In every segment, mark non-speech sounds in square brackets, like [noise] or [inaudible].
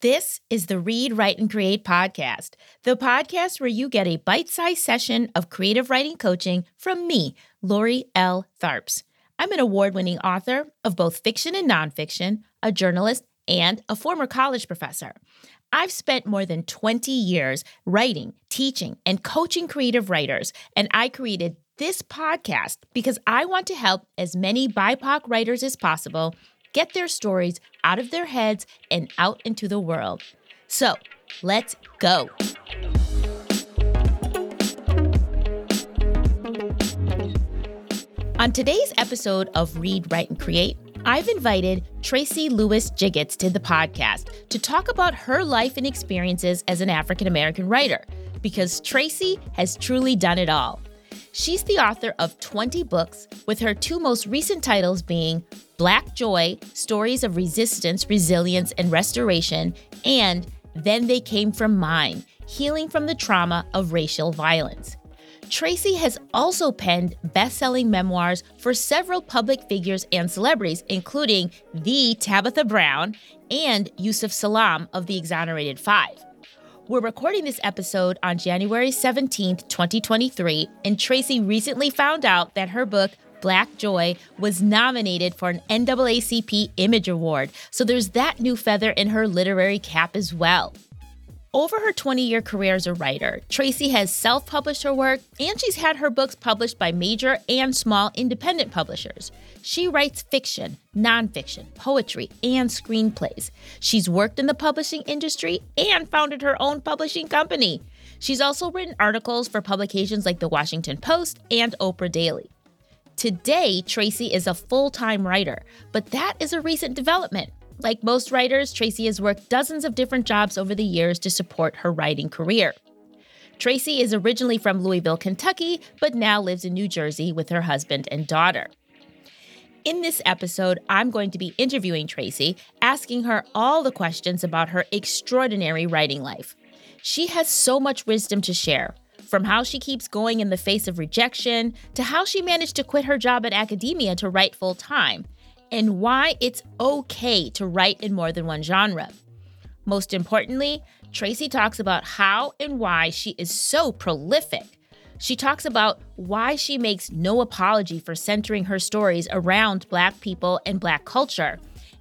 This is the Read, Write, and Create podcast, the podcast where you get a bite sized session of creative writing coaching from me, Lori L. Tharps. I'm an award winning author of both fiction and nonfiction, a journalist, and a former college professor. I've spent more than 20 years writing, teaching, and coaching creative writers, and I created this podcast because I want to help as many BIPOC writers as possible get their stories out of their heads and out into the world. So let's go. On today's episode of Read, Write, and Create, I've invited Tracy Lewis Giggetts to the podcast to talk about her life and experiences as an African American writer, because Tracy has truly done it all. She's the author of 20 books, with her two most recent titles being Black Joy Stories of Resistance, Resilience, and Restoration, and Then They Came for Mine Healing from the Trauma of Racial Violence. Tracy has also penned best selling memoirs for several public figures and celebrities, including the Tabitha Brown and Yusef Salaam of the Exonerated Five. We're recording this episode on January 17th, 2023, and Tracy recently found out that her book, Black Joy, was nominated for an NAACP Image Award. So there's that new feather in her literary cap as well. Over her 20 year career as a writer, Tracy has self published her work and she's had her books published by major and small independent publishers. She writes fiction, nonfiction, poetry, and screenplays. She's worked in the publishing industry and founded her own publishing company. She's also written articles for publications like The Washington Post and Oprah Daily. Today, Tracy is a full time writer, but that is a recent development. Like most writers, Tracy has worked dozens of different jobs over the years to support her writing career. Tracy is originally from Louisville, Kentucky, but now lives in New Jersey with her husband and daughter. In this episode, I'm going to be interviewing Tracy, asking her all the questions about her extraordinary writing life. She has so much wisdom to share, from how she keeps going in the face of rejection to how she managed to quit her job at academia to write full time and why it's okay to write in more than one genre. Most importantly, Tracy talks about how and why she is so prolific. She talks about why she makes no apology for centering her stories around Black people and Black culture,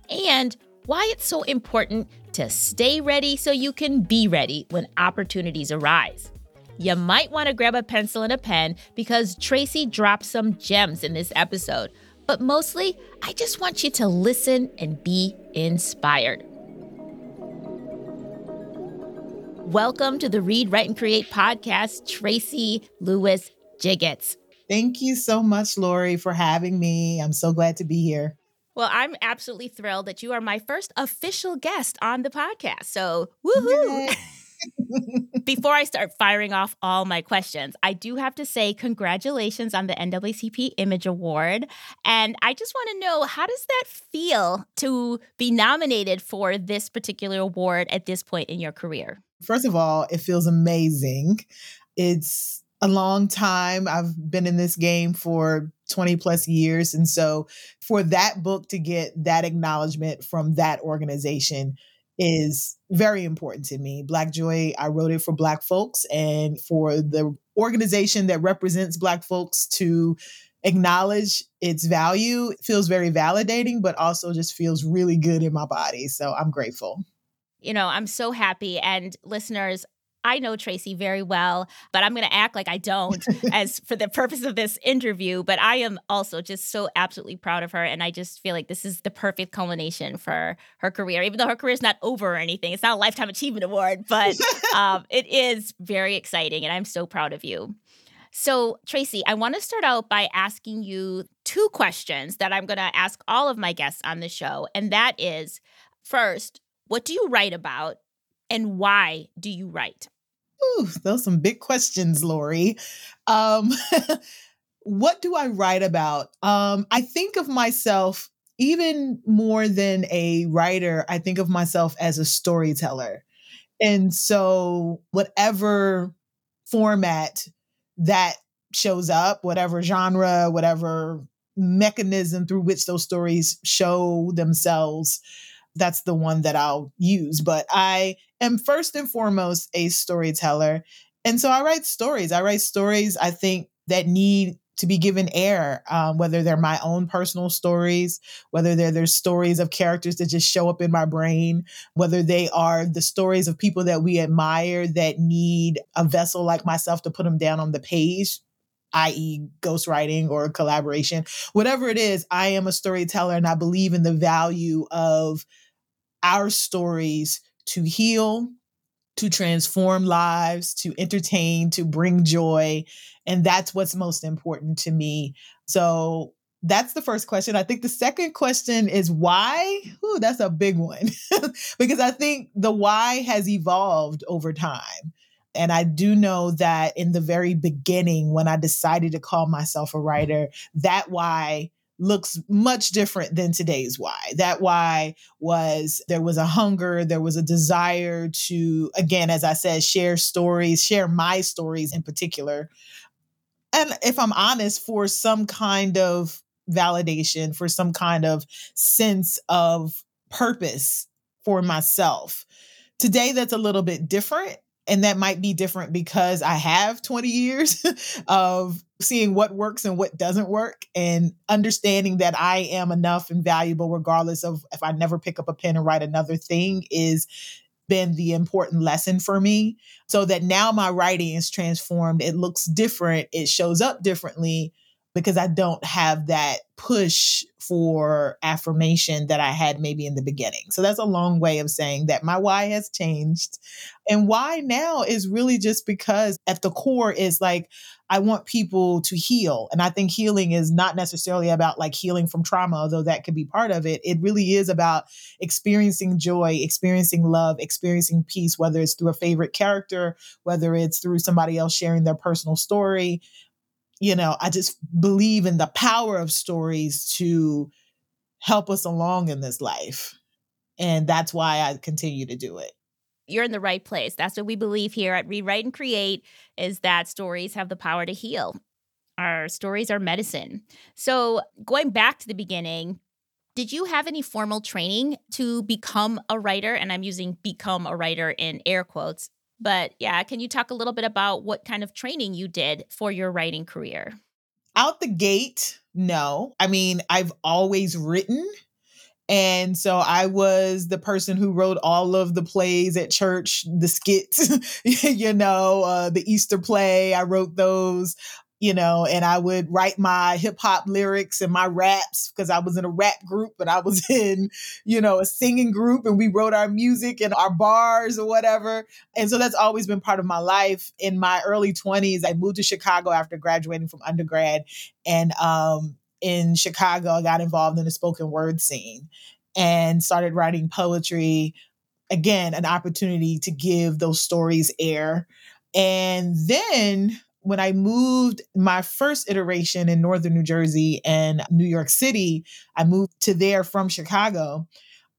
and why it's so important to stay ready so you can be ready when opportunities arise. You might want to grab a pencil and a pen because Tracy drops some gems in this episode but mostly, I just want you to listen and be inspired. Welcome to the Read, Write, and Create podcast, Tracy Lewis Giggetts. Thank you so much, Lori, for having me. I'm so glad to be here. Well, I'm absolutely thrilled that you are my first official guest on the podcast. So, woohoo! [laughs] Before I start firing off all my questions, I do have to say congratulations on the NAACP Image Award. And I just want to know how does that feel to be nominated for this particular award at this point in your career? First of all, it feels amazing. It's a long time. I've been in this game for 20 plus years. And so for that book to get that acknowledgement from that organization is very important to me. Black Joy, I wrote it for Black folks and for the organization that represents Black folks to acknowledge its value feels very validating, but also just feels really good in my body. So I'm grateful. You know, I'm so happy. And listeners, I know Tracy very well, but I'm going to act like I don't [laughs] as for the purpose of this interview. But I am also just so absolutely proud of her. And I just feel like this is the perfect culmination for her career, even though her career is not over or anything. It's not a Lifetime Achievement Award, but [laughs] um, it is very exciting. And I'm so proud of you. So, Tracy, I want to start out by asking you two questions that I'm going to ask all of my guests on the show. And that is first, what do you write about? And why do you write? Ooh, those are some big questions, Lori. Um, [laughs] what do I write about? Um, I think of myself even more than a writer. I think of myself as a storyteller, and so whatever format that shows up, whatever genre, whatever mechanism through which those stories show themselves, that's the one that I'll use. But I am first and foremost a storyteller. And so I write stories. I write stories I think that need to be given air, um, whether they're my own personal stories, whether they're their stories of characters that just show up in my brain, whether they are the stories of people that we admire that need a vessel like myself to put them down on the page i.e., ghostwriting or collaboration, whatever it is, I am a storyteller and I believe in the value of our stories to heal, to transform lives, to entertain, to bring joy. And that's what's most important to me. So that's the first question. I think the second question is why? Ooh, that's a big one [laughs] because I think the why has evolved over time. And I do know that in the very beginning, when I decided to call myself a writer, that why looks much different than today's why. That why was there was a hunger, there was a desire to, again, as I said, share stories, share my stories in particular. And if I'm honest, for some kind of validation, for some kind of sense of purpose for myself. Today, that's a little bit different and that might be different because I have 20 years [laughs] of seeing what works and what doesn't work and understanding that I am enough and valuable regardless of if I never pick up a pen and write another thing is been the important lesson for me. So that now my writing is transformed it looks different it shows up differently because I don't have that push for affirmation that I had maybe in the beginning. So that's a long way of saying that my why has changed. And why now is really just because at the core is like, I want people to heal. And I think healing is not necessarily about like healing from trauma, although that could be part of it. It really is about experiencing joy, experiencing love, experiencing peace, whether it's through a favorite character, whether it's through somebody else sharing their personal story, you know, I just believe in the power of stories to help us along in this life. And that's why I continue to do it. You're in the right place. That's what we believe here at Read, Write, and Create is that stories have the power to heal. Our stories are medicine. So, going back to the beginning, did you have any formal training to become a writer? And I'm using become a writer in air quotes. But yeah, can you talk a little bit about what kind of training you did for your writing career? Out the gate, no. I mean, I've always written. And so I was the person who wrote all of the plays at church, the skits, [laughs] you know, uh, the Easter play. I wrote those you know, and I would write my hip hop lyrics and my raps because I was in a rap group and I was [laughs] in, you know, a singing group and we wrote our music and our bars or whatever. And so that's always been part of my life. In my early 20s, I moved to Chicago after graduating from undergrad. And um, in Chicago, I got involved in the spoken word scene and started writing poetry. Again, an opportunity to give those stories air. And then when I moved my first iteration in northern New Jersey and New York City, I moved to there from Chicago.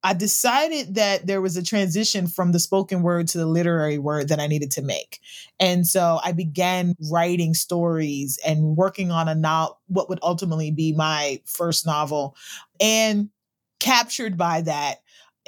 I decided that there was a transition from the spoken word to the literary word that I needed to make. And so I began writing stories and working on a no- what would ultimately be my first novel. And captured by that,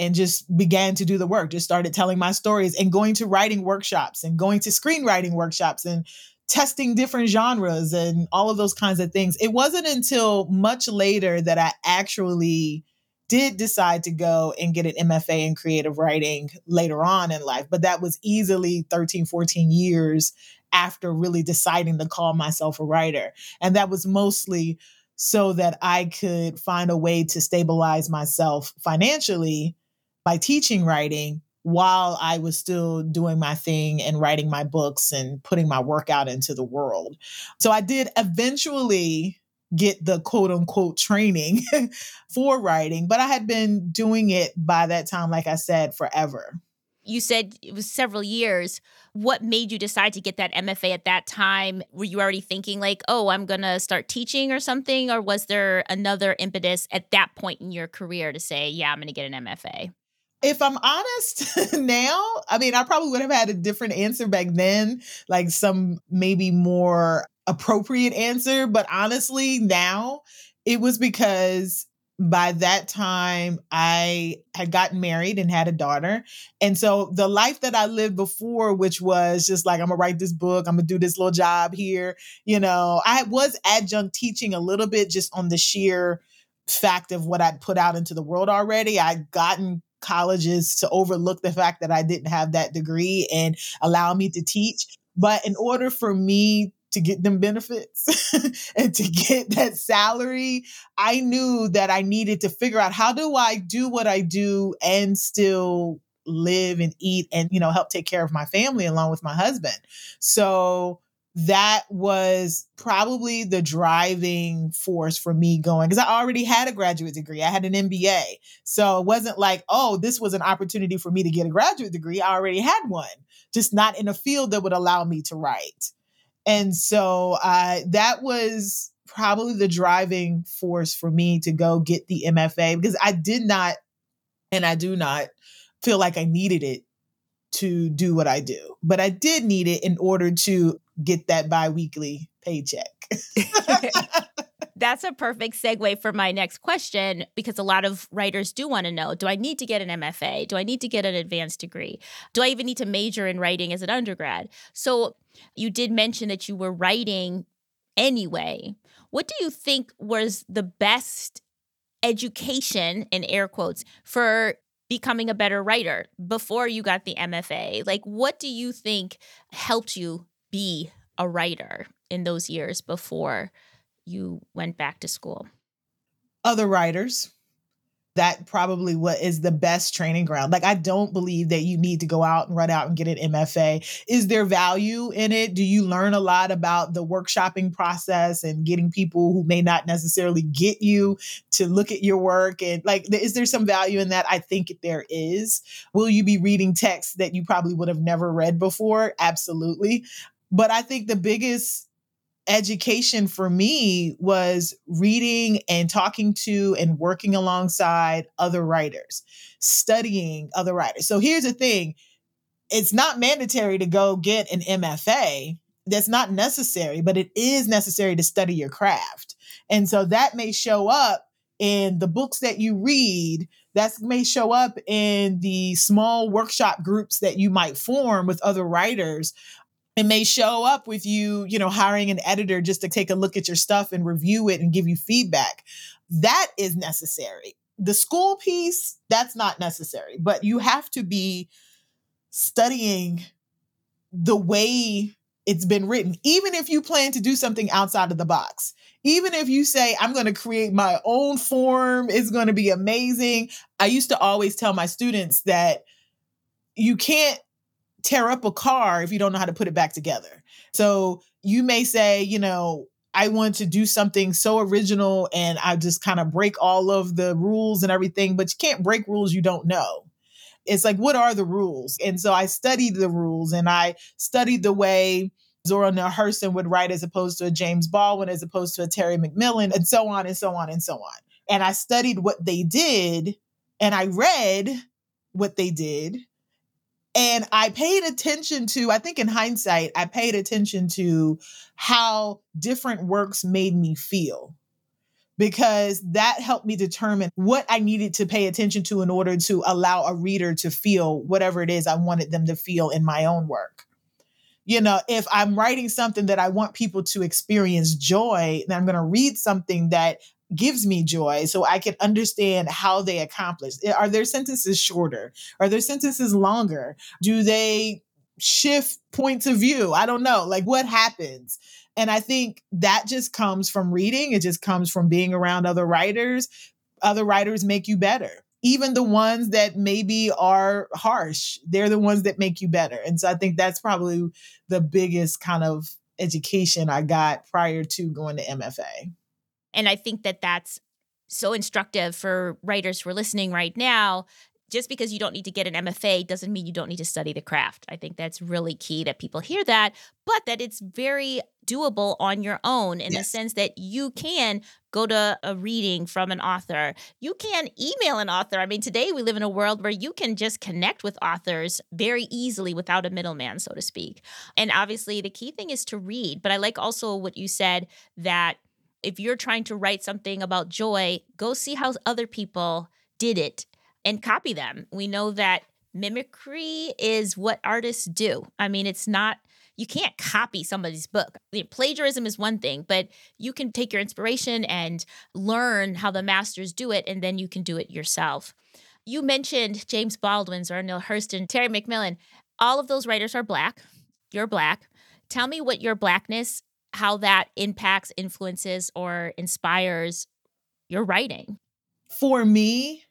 and just began to do the work just started telling my stories and going to writing workshops and going to screenwriting workshops and testing different genres and all of those kinds of things. It wasn't until much later that I actually did decide to go and get an MFA in creative writing later on in life, but that was easily 13, 14 years after really deciding to call myself a writer. And that was mostly so that I could find a way to stabilize myself financially by teaching writing while I was still doing my thing and writing my books and putting my work out into the world. So I did eventually get the quote unquote training [laughs] for writing, but I had been doing it by that time, like I said, forever. You said it was several years. What made you decide to get that MFA at that time? Were you already thinking, like, oh, I'm going to start teaching or something? Or was there another impetus at that point in your career to say, yeah, I'm going to get an MFA? If I'm honest [laughs] now, I mean, I probably would have had a different answer back then, like some maybe more appropriate answer. But honestly, now it was because by that time I had gotten married and had a daughter. And so the life that I lived before, which was just like, I'm gonna write this book, I'm gonna do this little job here, you know, I was adjunct teaching a little bit just on the sheer fact of what I'd put out into the world already. I'd gotten colleges to overlook the fact that I didn't have that degree and allow me to teach. But in order for me to get them benefits [laughs] and to get that salary, I knew that I needed to figure out how do I do what I do and still live and eat and you know help take care of my family along with my husband. So that was probably the driving force for me going because I already had a graduate degree. I had an MBA. So it wasn't like, oh, this was an opportunity for me to get a graduate degree. I already had one, just not in a field that would allow me to write. And so uh, that was probably the driving force for me to go get the MFA because I did not, and I do not feel like I needed it to do what I do, but I did need it in order to get that biweekly paycheck. [laughs] That's a perfect segue for my next question because a lot of writers do want to know do I need to get an MFA? Do I need to get an advanced degree? Do I even need to major in writing as an undergrad? So, you did mention that you were writing anyway. What do you think was the best education, in air quotes, for becoming a better writer before you got the MFA? Like, what do you think helped you be a writer in those years before you went back to school? Other writers. That probably what is the best training ground. Like, I don't believe that you need to go out and run out and get an MFA. Is there value in it? Do you learn a lot about the workshopping process and getting people who may not necessarily get you to look at your work? And like, is there some value in that? I think there is. Will you be reading texts that you probably would have never read before? Absolutely. But I think the biggest education for me was reading and talking to and working alongside other writers, studying other writers. So here's the thing it's not mandatory to go get an MFA. That's not necessary, but it is necessary to study your craft. And so that may show up in the books that you read, that may show up in the small workshop groups that you might form with other writers it may show up with you, you know, hiring an editor just to take a look at your stuff and review it and give you feedback. That is necessary. The school piece, that's not necessary, but you have to be studying the way it's been written, even if you plan to do something outside of the box. Even if you say, I'm going to create my own form, it's going to be amazing. I used to always tell my students that you can't tear up a car if you don't know how to put it back together. So you may say, you know, I want to do something so original and I just kind of break all of the rules and everything, but you can't break rules you don't know. It's like, what are the rules? And so I studied the rules and I studied the way Zora Neale Hurston would write as opposed to a James Baldwin, as opposed to a Terry McMillan, and so on and so on and so on. And I studied what they did and I read what they did and I paid attention to, I think in hindsight, I paid attention to how different works made me feel because that helped me determine what I needed to pay attention to in order to allow a reader to feel whatever it is I wanted them to feel in my own work. You know, if I'm writing something that I want people to experience joy, then I'm going to read something that gives me joy so I can understand how they accomplish. Eh, are their sentences shorter? Are their sentences longer? Do they shift points of view? I don't know. Like what happens? And I think that just comes from reading. It just comes from being around other writers. Other writers make you better. Even the ones that maybe are harsh, they're the ones that make you better. And so I think that's probably the biggest kind of education I got prior to going to MFA. And I think that that's so instructive for writers who are listening right now. Just because you don't need to get an MFA doesn't mean you don't need to study the craft. I think that's really key that people hear that, but that it's very doable on your own in yes. the sense that you can go to a reading from an author. You can email an author. I mean, today we live in a world where you can just connect with authors very easily without a middleman, so to speak. And obviously, the key thing is to read. But I like also what you said that if you're trying to write something about joy, go see how other people did it and copy them. We know that mimicry is what artists do. I mean, it's not you can't copy somebody's book. plagiarism is one thing, but you can take your inspiration and learn how the masters do it, and then you can do it yourself. You mentioned James Baldwin, Zora Hurston, Terry McMillan. All of those writers are black. You're black. Tell me what your blackness, how that impacts, influences, or inspires your writing. For me,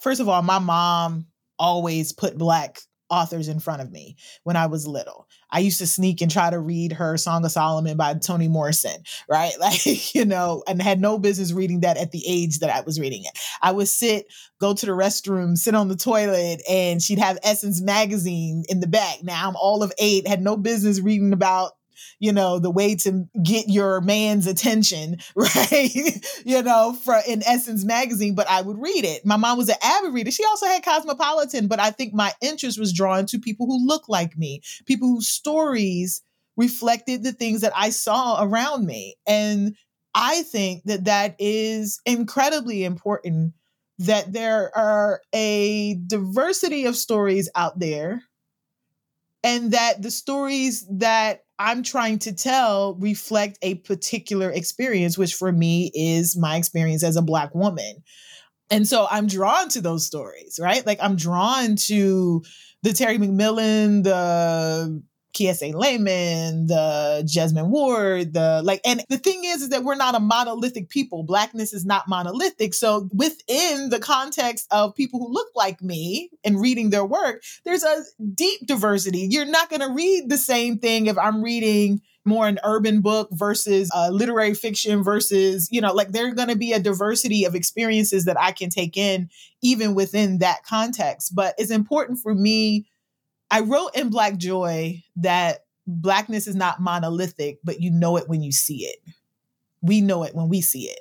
first of all, my mom always put black authors in front of me when I was little. I used to sneak and try to read her Song of Solomon by Toni Morrison, right? [laughs] Like, you know, and had no business reading that at the age that I was reading it. I would sit, go to the restroom, sit on the toilet, and she'd have Essence magazine in the back. Now I'm all of eight, had no business reading about you know, the way to get your man's attention, [laughs] right? you know, for in Essence magazine, but I would read it. My mom was an avid reader. She also had Cosmopolitan, but I think my interest was drawn to people who look like me, people whose stories reflected the things that I saw around me. And I think that that is incredibly important that there are a diversity of stories out there and that the stories that I'm trying to tell reflect a particular experience, which for me is my experience as a Black woman. And so I'm drawn to those stories, right? Like I'm drawn to the Terry McMillan, the Kiese Laymon, the Jesmyn Ward, the like, and the thing is, is that we're not a monolithic people. Blackness is not monolithic. So within the context of people who look like me and reading their work, there's a deep diversity. You're not going to read the same thing if I'm reading more an urban book versus uh, literary fiction versus, you know, like there's going to be a diversity of experiences that I can take in even within that context. But it's important for me I wrote in Black Joy that blackness is not monolithic, but you know it when you see it. We know it when we see it.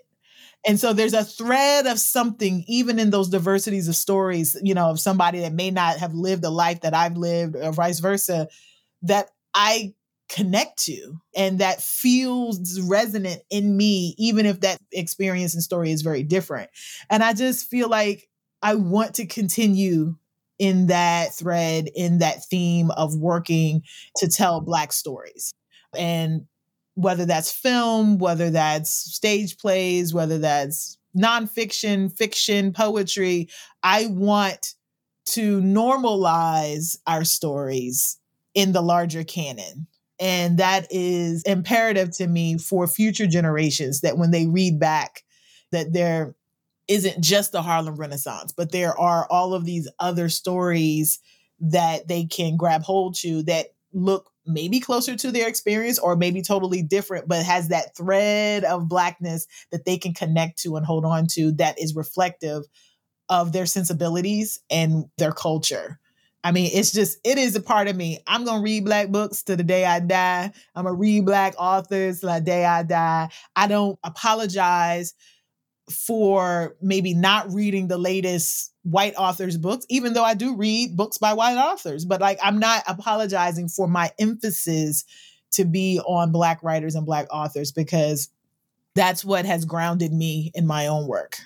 And so there's a thread of something, even in those diversities of stories, you know, of somebody that may not have lived a life that I've lived or vice versa, that I connect to and that feels resonant in me, even if that experience and story is very different. And I just feel like I want to continue in that thread, in that theme of working to tell Black stories. And whether that's film, whether that's stage plays, whether that's nonfiction, fiction, poetry, I want to normalize our stories in the larger canon. And that is imperative to me for future generations that when they read back, that they're isn't just the Harlem Renaissance, but there are all of these other stories that they can grab hold to that look maybe closer to their experience or maybe totally different, but has that thread of blackness that they can connect to and hold on to that is reflective of their sensibilities and their culture. I mean, it's just, it is a part of me. I'm going to read Black books to the day I die. I'm going to read Black authors to the day I die. I don't apologize for maybe not reading the latest white authors books even though i do read books by white authors but like i'm not apologizing for my emphasis to be on black writers and black authors because that's what has grounded me in my own work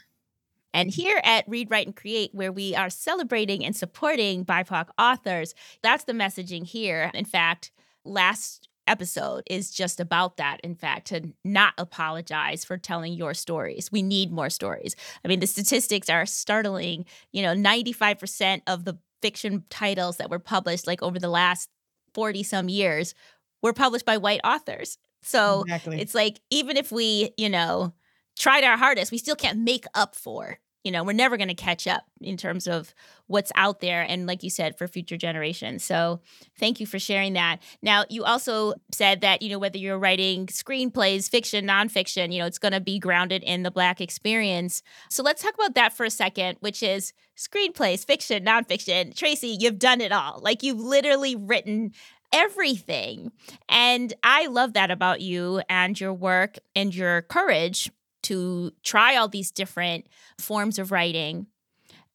and here at Read, Write, and Create, where we are celebrating and supporting BIPOC authors, that's the messaging here. In fact, last episode is just about that in fact to not apologize for telling your stories. We need more stories. I mean the statistics are startling. You know 95% of the fiction titles that were published like over the last 40 some years were published by white authors. So exactly. it's like even if we you know tried our hardest we still can't make up for you know, we're never going to catch up in terms of what's out there. And like you said, for future generations. So thank you for sharing that. Now, you also said that, you know, whether you're writing screenplays, fiction, nonfiction, you know, it's going to be grounded in the Black experience. So let's talk about that for a second, which is screenplays, fiction, nonfiction. Tracy, you've done it all. Like you've literally written everything. And I love that about you and your work and your courage to try all these different forms of writing.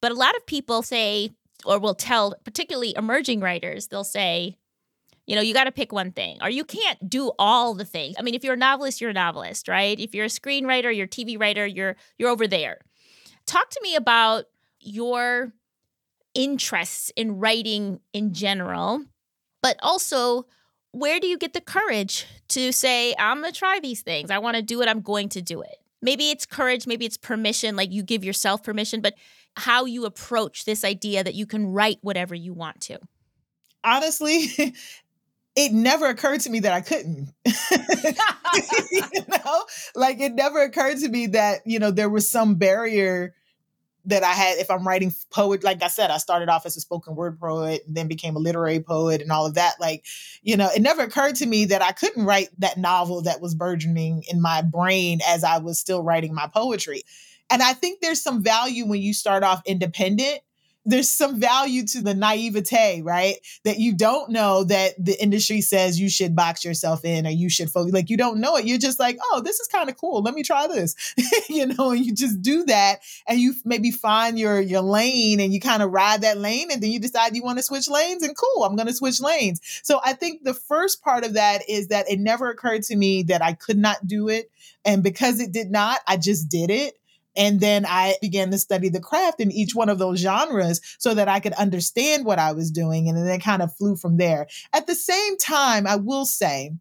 But a lot of people say, or will tell, particularly emerging writers, they'll say, You know, you got to pick one thing, or you can't do all the things. I mean, if you're a novelist, you're a novelist, right? If you're a screenwriter, you're a TV writer, you're you're over there. Talk to me about your interests in writing in general, but also where do you get the courage to say, I'm going to try these things? I want to do it. I'm going to do it. Maybe it's courage, maybe it's permission, like you give yourself permission, but how you approach this idea that you can write whatever you want to. Honestly, [laughs] it never occurred to me that I couldn't. [laughs] you know, like it never occurred to me that, you know, there was some barrier that I had if I'm writing poet, like I said, I started off as a spoken word poet then became a literary poet and all of that. Like, you know, it never occurred to me that I couldn't write that novel that was burgeoning in my brain as I was still writing my poetry. And I think there's some value when you start off independent there's some value to the naivete, right? That you don't know that the industry says you should box yourself in or you should focus. Like you don't know it. You're just like, oh, this is kind of cool. Let me try this. [laughs] you know, and you just do that and you maybe find your your lane and you kind of ride that lane and then you decide you want to switch lanes and cool, I'm gonna switch lanes. So I think the first part of that is that it never occurred to me that I could not do it. And because it did not, I just did it. And then I began to study the craft in each one of those genres so that I could understand what I was doing. And then it kind of flew from there. At the same time, I will say,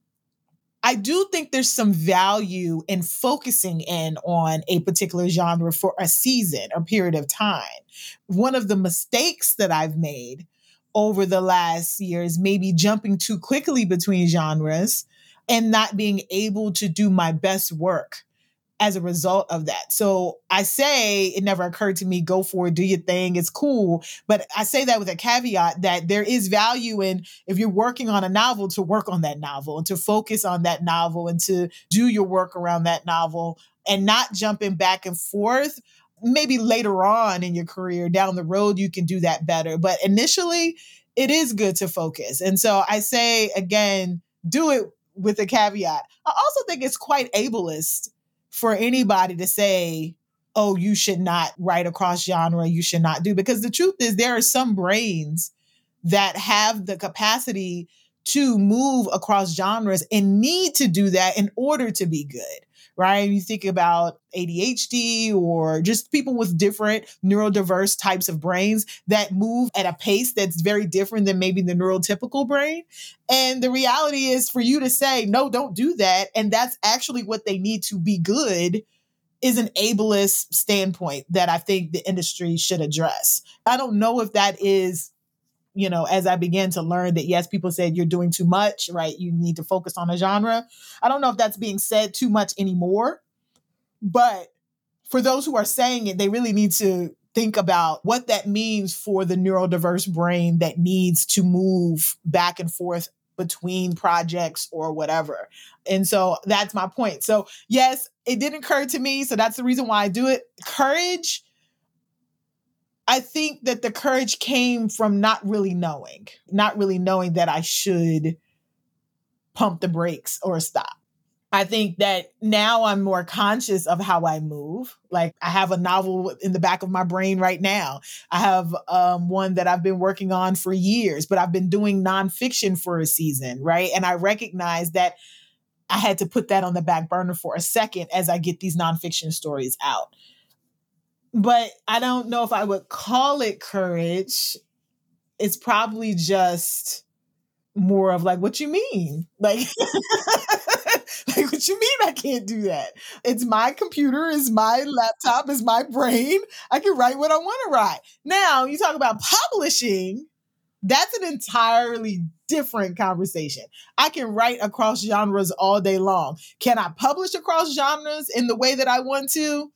I do think there's some value in focusing in on a particular genre for a season or period of time. One of the mistakes that I've made over the last years, maybe jumping too quickly between genres and not being able to do my best work as a result of that. So I say it never occurred to me, go for it, do your thing, it's cool. But I say that with a caveat that there is value in if you're working on a novel to work on that novel and to focus on that novel and to do your work around that novel and not jumping back and forth. Maybe later on in your career down the road, you can do that better. But initially, it is good to focus. And so I say again, do it with a caveat. I also think it's quite ableist for anybody to say, oh, you should not write across genre, you should not do. Because the truth is, there are some brains that have the capacity to move across genres and need to do that in order to be good right? You think about ADHD or just people with different neurodiverse types of brains that move at a pace that's very different than maybe the neurotypical brain. And the reality is for you to say, no, don't do that. And that's actually what they need to be good is an ableist standpoint that I think the industry should address. I don't know if that is you know, as I began to learn that yes, people said you're doing too much, right? You need to focus on a genre. I don't know if that's being said too much anymore, but for those who are saying it, they really need to think about what that means for the neurodiverse brain that needs to move back and forth between projects or whatever. And so that's my point. So, yes, it did occur to me. So that's the reason why I do it. Courage I think that the courage came from not really knowing, not really knowing that I should pump the brakes or stop. I think that now I'm more conscious of how I move. Like I have a novel in the back of my brain right now. I have um, one that I've been working on for years, but I've been doing nonfiction for a season, right? And I recognize that I had to put that on the back burner for a second as I get these nonfiction stories out but I don't know if I would call it courage. It's probably just more of like, what you mean? Like, [laughs] like what you mean I can't do that? It's my computer, is my laptop, is my brain. I can write what I want to write. Now you talk about publishing. That's an entirely different conversation. I can write across genres all day long. Can I publish across genres in the way that I want to?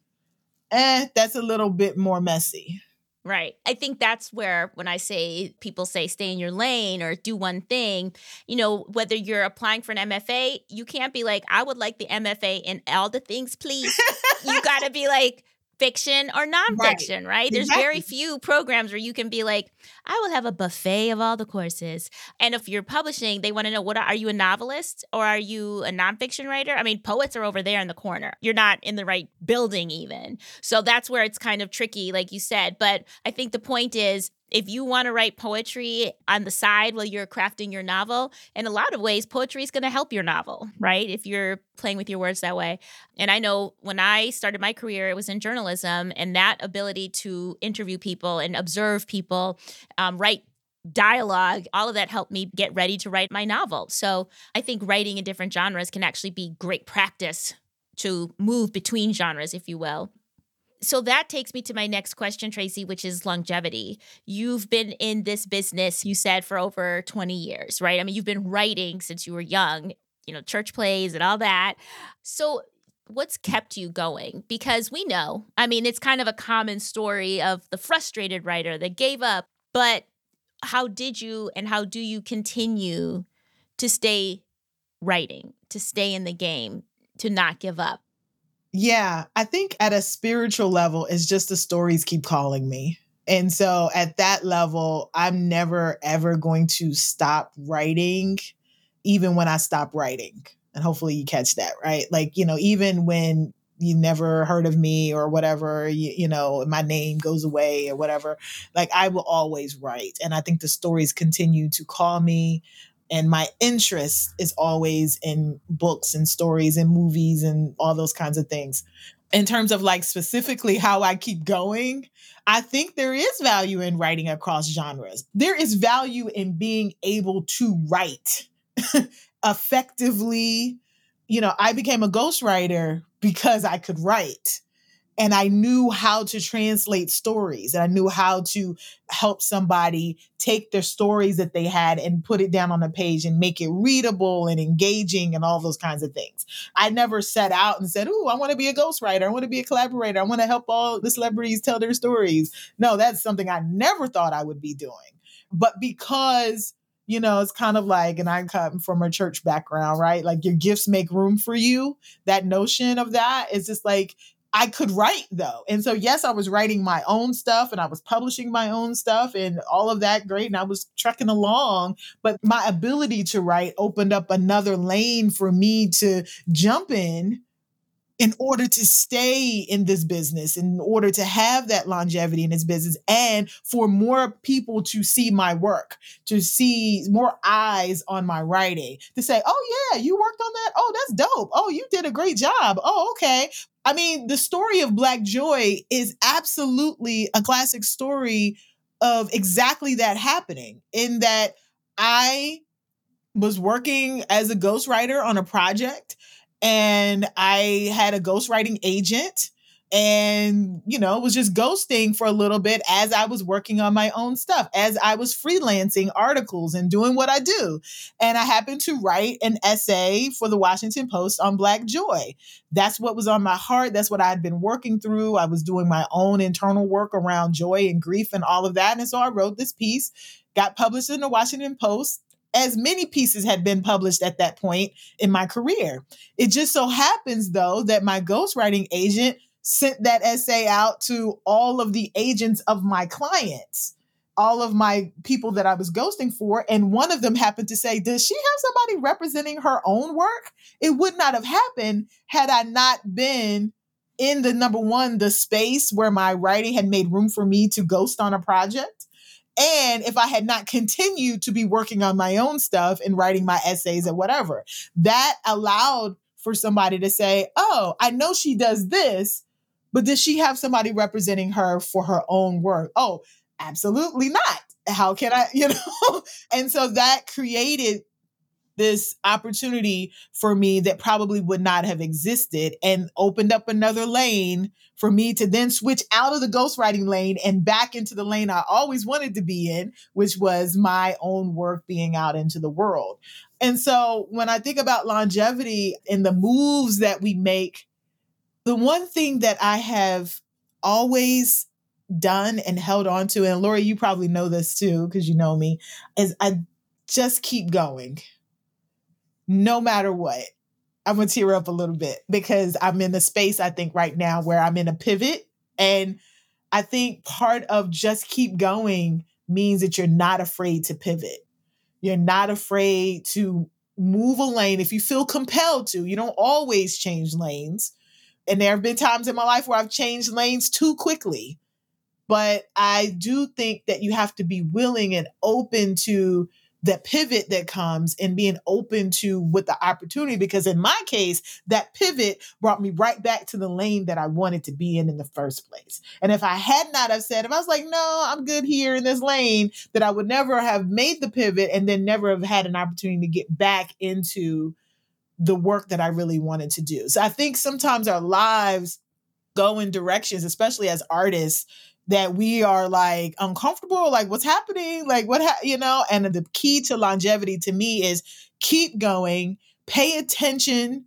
Eh, that's a little bit more messy. Right. I think that's where when I say people say stay in your lane or do one thing, you know, whether you're applying for an MFA, you can't be like, I would like the MFA in all the things, please. you got to be like, fiction or nonfiction, right? right? There's exactly. very few programs where you can be like, I will have a buffet of all the courses. And if you're publishing, they want to know what are you a novelist or are you a nonfiction writer? I mean, poets are over there in the corner. You're not in the right building even. So that's where it's kind of tricky, like you said. But I think the point is if you want to write poetry on the side while you're crafting your novel, in a lot of ways, poetry is going to help your novel, right? If you're playing with your words that way. And I know when I started my career, it was in journalism, and that ability to interview people and observe people, um, write dialogue, all of that helped me get ready to write my novel. So I think writing in different genres can actually be great practice to move between genres, if you will so that takes me to my next question, Tracy, which is longevity. You've been in this business, you said, for over 20 years, right? I mean, you've been writing since you were young, you know, church plays and all that. So, what's kept you going? Because we know, I mean, it's kind of a common story of the frustrated writer that gave up, but how did you and how do you continue to stay writing, to stay in the game, to not give up? Yeah, I think at a spiritual level, it's just the stories keep calling me. And so at that level, I'm never ever going to stop writing, even when I stop writing. And hopefully you catch that, right? Like, you know, even when you never heard of me or whatever, you, you know, my name goes away or whatever, like I will always write. And I think the stories continue to call me and my interest is always in books and stories and movies and all those kinds of things in terms of like specifically how I keep going, I think there is value in writing across genres. There is value in being able to write [laughs] effectively. You know, I became a ghostwriter because I could write and I knew how to translate stories and I knew how to help somebody take their stories that they had and put it down on a page and make it readable and engaging and all those kinds of things. I never set out and said, "Ooh, I want to be a ghostwriter. I want to be a collaborator. I want to help all the celebrities tell their stories." No, that's something I never thought I would be doing. But because you know, it's kind of like, and I come from a church background, right? Like your gifts make room for you. That notion of that is just like I could write though. And so, yes, I was writing my own stuff and I was publishing my own stuff and all of that great. And I was trekking along, but my ability to write opened up another lane for me to jump in in order to stay in this business, in order to have that longevity in this business, and for more people to see my work, to see more eyes on my writing, to say, oh, yeah, you worked on that. Oh, that's dope. Oh, you did a great job. Oh, okay. I mean, the story of Black Joy is absolutely a classic story of exactly that happening, in that I was working as a ghostwriter on a project and I had a ghostwriting agent and you know was just ghosting for a little bit as i was working on my own stuff as i was freelancing articles and doing what i do. And i happened to write an essay for the washington post on black joy. That's what was on my heart. That's what i had been working through. I was doing my own internal work around joy and grief and all of that. And so i wrote this piece got published in the washington post as many pieces had been published at that point in my career. It just so happens, though, that my ghostwriting agent sent that essay out to all of the agents of my clients, all of my people that I was ghosting for. And one of them happened to say, Does she have somebody representing her own work? It would not have happened had I not been in the number one, the space where my writing had made room for me to ghost on a project. And if I had not continued to be working on my own stuff and writing my essays and whatever, that allowed for somebody to say, Oh, I know she does this, but does she have somebody representing her for her own work? Oh, absolutely not. How can I, [laughs] you know? and so that created this opportunity for me that probably would not have existed and opened up another lane for me to then switch out of the ghostwriting lane and back into the lane I always wanted to be in, which was my own work being out into the world. And so when I think about longevity and the moves that we make the one thing that I have always done and held on to, and Lori, you probably know this too, because you know me, is I just keep going no matter what. I'm gonna tear up a little bit because I'm in the space I think right now where I'm in a pivot. And I think part of just keep going means that you're not afraid to pivot. You're not afraid to move a lane if you feel compelled to. You don't always change lanes, and there have been times in my life where I've changed lanes too quickly. But I do think that you have to be willing and open to that pivot that comes and being open to what the opportunity because in my case that pivot brought me right back to the lane that i wanted to be in in the first place. And if i had not have said if i was like no i'm good here in this lane that i would never have made the pivot and then never have had an opportunity to get back into the work that i really wanted to do. So i think sometimes our lives go in directions especially as artists that we are like uncomfortable like what's happening like what ha-? you know and the key to longevity to me is keep going pay attention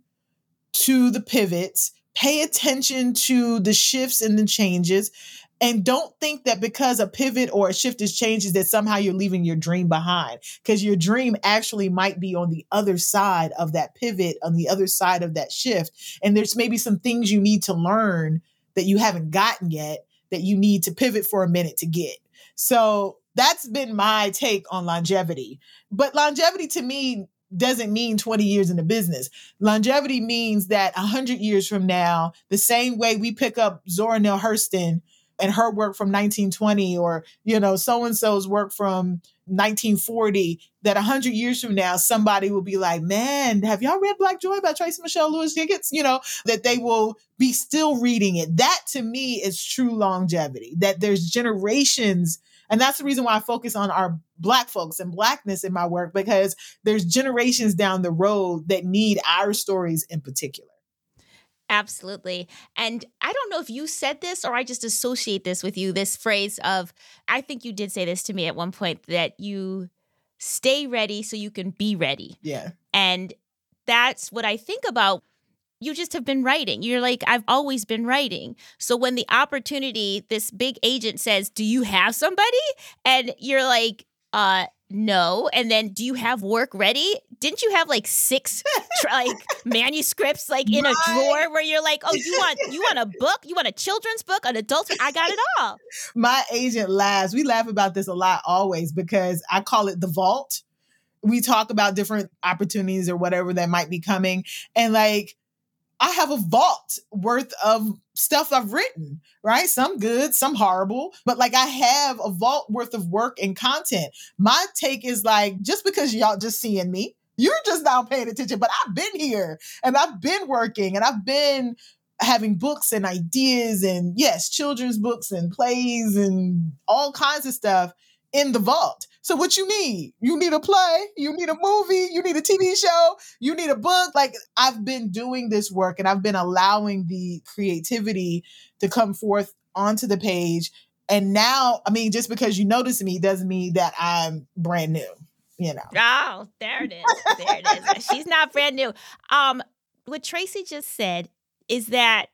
to the pivots pay attention to the shifts and the changes and don't think that because a pivot or a shift is changes that somehow you're leaving your dream behind because your dream actually might be on the other side of that pivot on the other side of that shift and there's maybe some things you need to learn that you haven't gotten yet that you need to pivot for a minute to get. So that's been my take on longevity. But longevity to me doesn't mean 20 years in the business. Longevity means that 100 years from now, the same way we pick up Zora Neale Hurston and her work from 1920 or, you know, so and so's work from 1940 that 100 years from now somebody will be like man have y'all read black joy by tracy michelle lewis Giggetts you know that they will be still reading it. That to me is true longevity that there's generations and that's the reason why i focus on our black folks and blackness in my work because there's generations down the road that need our stories in particular Absolutely. And I don't know if you said this or I just associate this with you this phrase of, I think you did say this to me at one point that you stay ready so you can be ready. Yeah. And that's what I think about. You just have been writing. You're like, I've always been writing. So when the opportunity, this big agent says, Do you have somebody? And you're like, uh, no. And then do you have work ready? Didn't you have like six [laughs] like manuscripts like in a drawer where you're like, oh, you [laughs] want you want a book? You want a children's book, an adult? I got it all. My agent laughs. We laugh about this a lot always because I call it the vault. We talk about different opportunities or whatever that might be coming. And like I have a vault worth of stuff I've written, right? Some good, some horrible, but like I have a vault worth of work and content. My take is like, just because y'all just seeing me, you're just now paying attention, but I've been here and I've been working and I've been having books and ideas and yes, children's books and plays and all kinds of stuff in the vault. So what you need? You need a play, you need a movie, you need a TV show, you need a book. Like I've been doing this work and I've been allowing the creativity to come forth onto the page. And now, I mean, just because you notice me doesn't mean that I'm brand new, you know. Oh, there it is. There it is. [laughs] She's not brand new. Um, what Tracy just said is that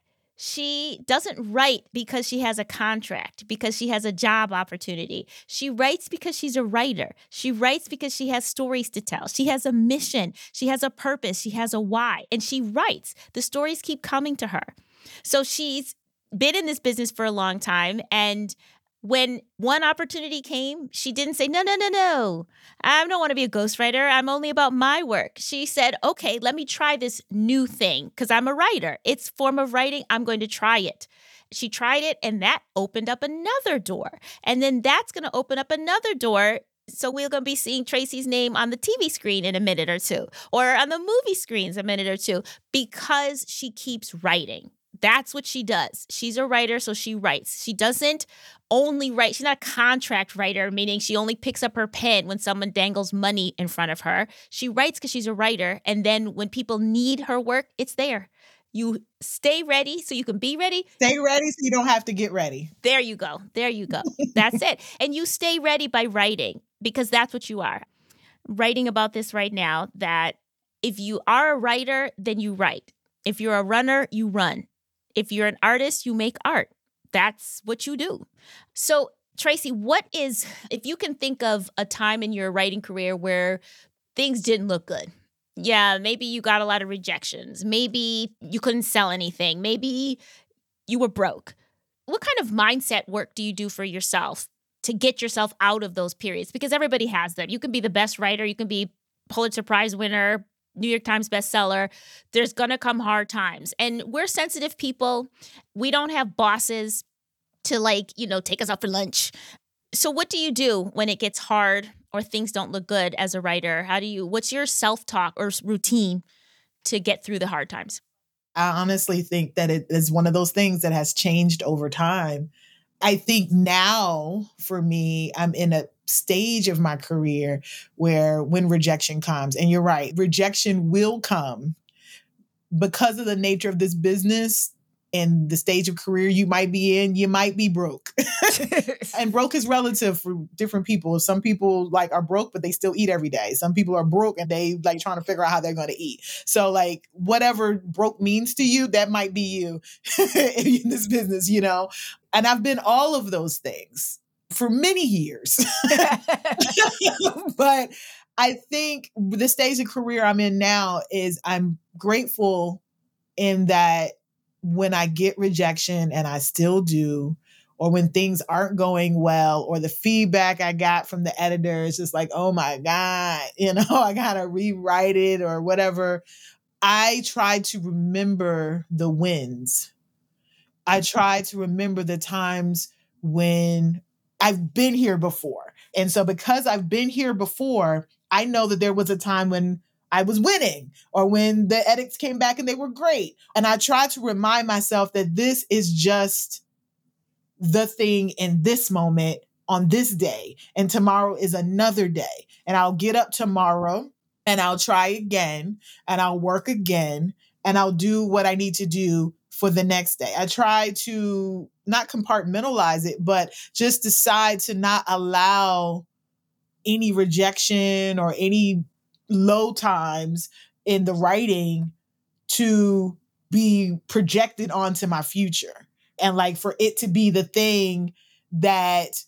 she doesn't write because she has a contract, because she has a job opportunity. She writes because she's a writer. She writes because she has stories to tell. She has a mission. She has a purpose. She has a why. And she writes. The stories keep coming to her. So she's been in this business for a long time and when one opportunity came, she didn't say, No, no, no, no. I don't want to be a ghostwriter. I'm only about my work. She said, Okay, let me try this new thing because I'm a writer. It's form of writing. I'm going to try it. She tried it and that opened up another door. And then that's going to open up another door so we're going to be seeing Tracy's name on the TV screen in a minute or two, or on the movie screens a minute or two, because she keeps writing. That's what she does. She's a writer, so she writes. She doesn't only write, she's not a contract writer, meaning she only picks up her pen when someone dangles money in front of her. She writes because she's a writer. And then when people need her work, it's there. You stay ready so you can be ready. Stay ready so you don't have to get ready. There you go. There you go. That's it. And you stay ready by writing because that's what you are. Writing about this right now that if you are a writer, then you write. If you're a runner, you run. If you're an artist, you make art that's what you do. So, Tracy, what is, if you can think of a time in your writing career where things didn't look good? Yeah, maybe you got a lot of rejections. Maybe you couldn't sell anything. Maybe you were broke. What kind of mindset work do you do for yourself to get yourself out of those periods? Because everybody has them. You can be the best writer, you can be Pulitzer Prize winner, New York Times bestseller. There's going to come hard times. And we're sensitive people. We don't have bosses. to like, you know, take us out for lunch. So what do you do when it gets hard or things don't look good as a writer? How do you what's your self-talk or routine to get through the hard times? I honestly think that it is one of those things that has changed over time. I think now for me, I'm in a stage of my career where when rejection comes, and you're right, rejection will come because of the nature of this business and the stage of career you might be in, you might be broke. [laughs] and broke is relative for different people. Some people like are broke, but they still eat every day. Some people are broke and they like trying to figure out how they're going to eat. So like whatever broke means to you, that might be you [laughs] in this business, you know? And I've been all of those things for many years. [laughs] [laughs] but I think the stage of career I'm in now is I'm grateful in that when I get rejection, and I still do, or when things aren't going well, or the feedback I got from the editor is just like, oh my God, [laughs] you know, I gotta rewrite it or whatever. I try to remember the wins. I try to remember the times when I've been here before. And so because I've been here before, I know that there was a time when I was winning or when the edits came back and they were great. And I try to remind myself that this is just the thing in this moment on this day. And tomorrow is another day. And I'll get up tomorrow and I'll try again and I'll work again and I'll do what I need to do for the next day. I try to not compartmentalize it, but just decide to not allow any rejection or any low times in the writing to be projected onto my future. And like for it to be the thing that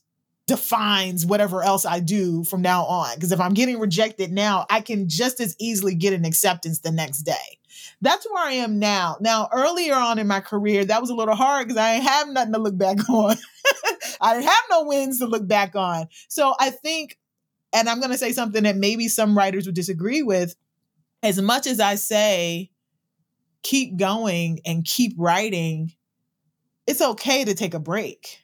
defines whatever else I do from now on. Because if I'm getting rejected now, I can just as easily get an acceptance the next day. That's where I am now. Now, earlier on in my career, that was a little hard because I didn't have nothing to look back [laughs] on. I didn't have no wins to look back on. So I think and I'm going to say something that maybe some writers would disagree with. As much as I say, keep going and keep writing, it's okay to take a break.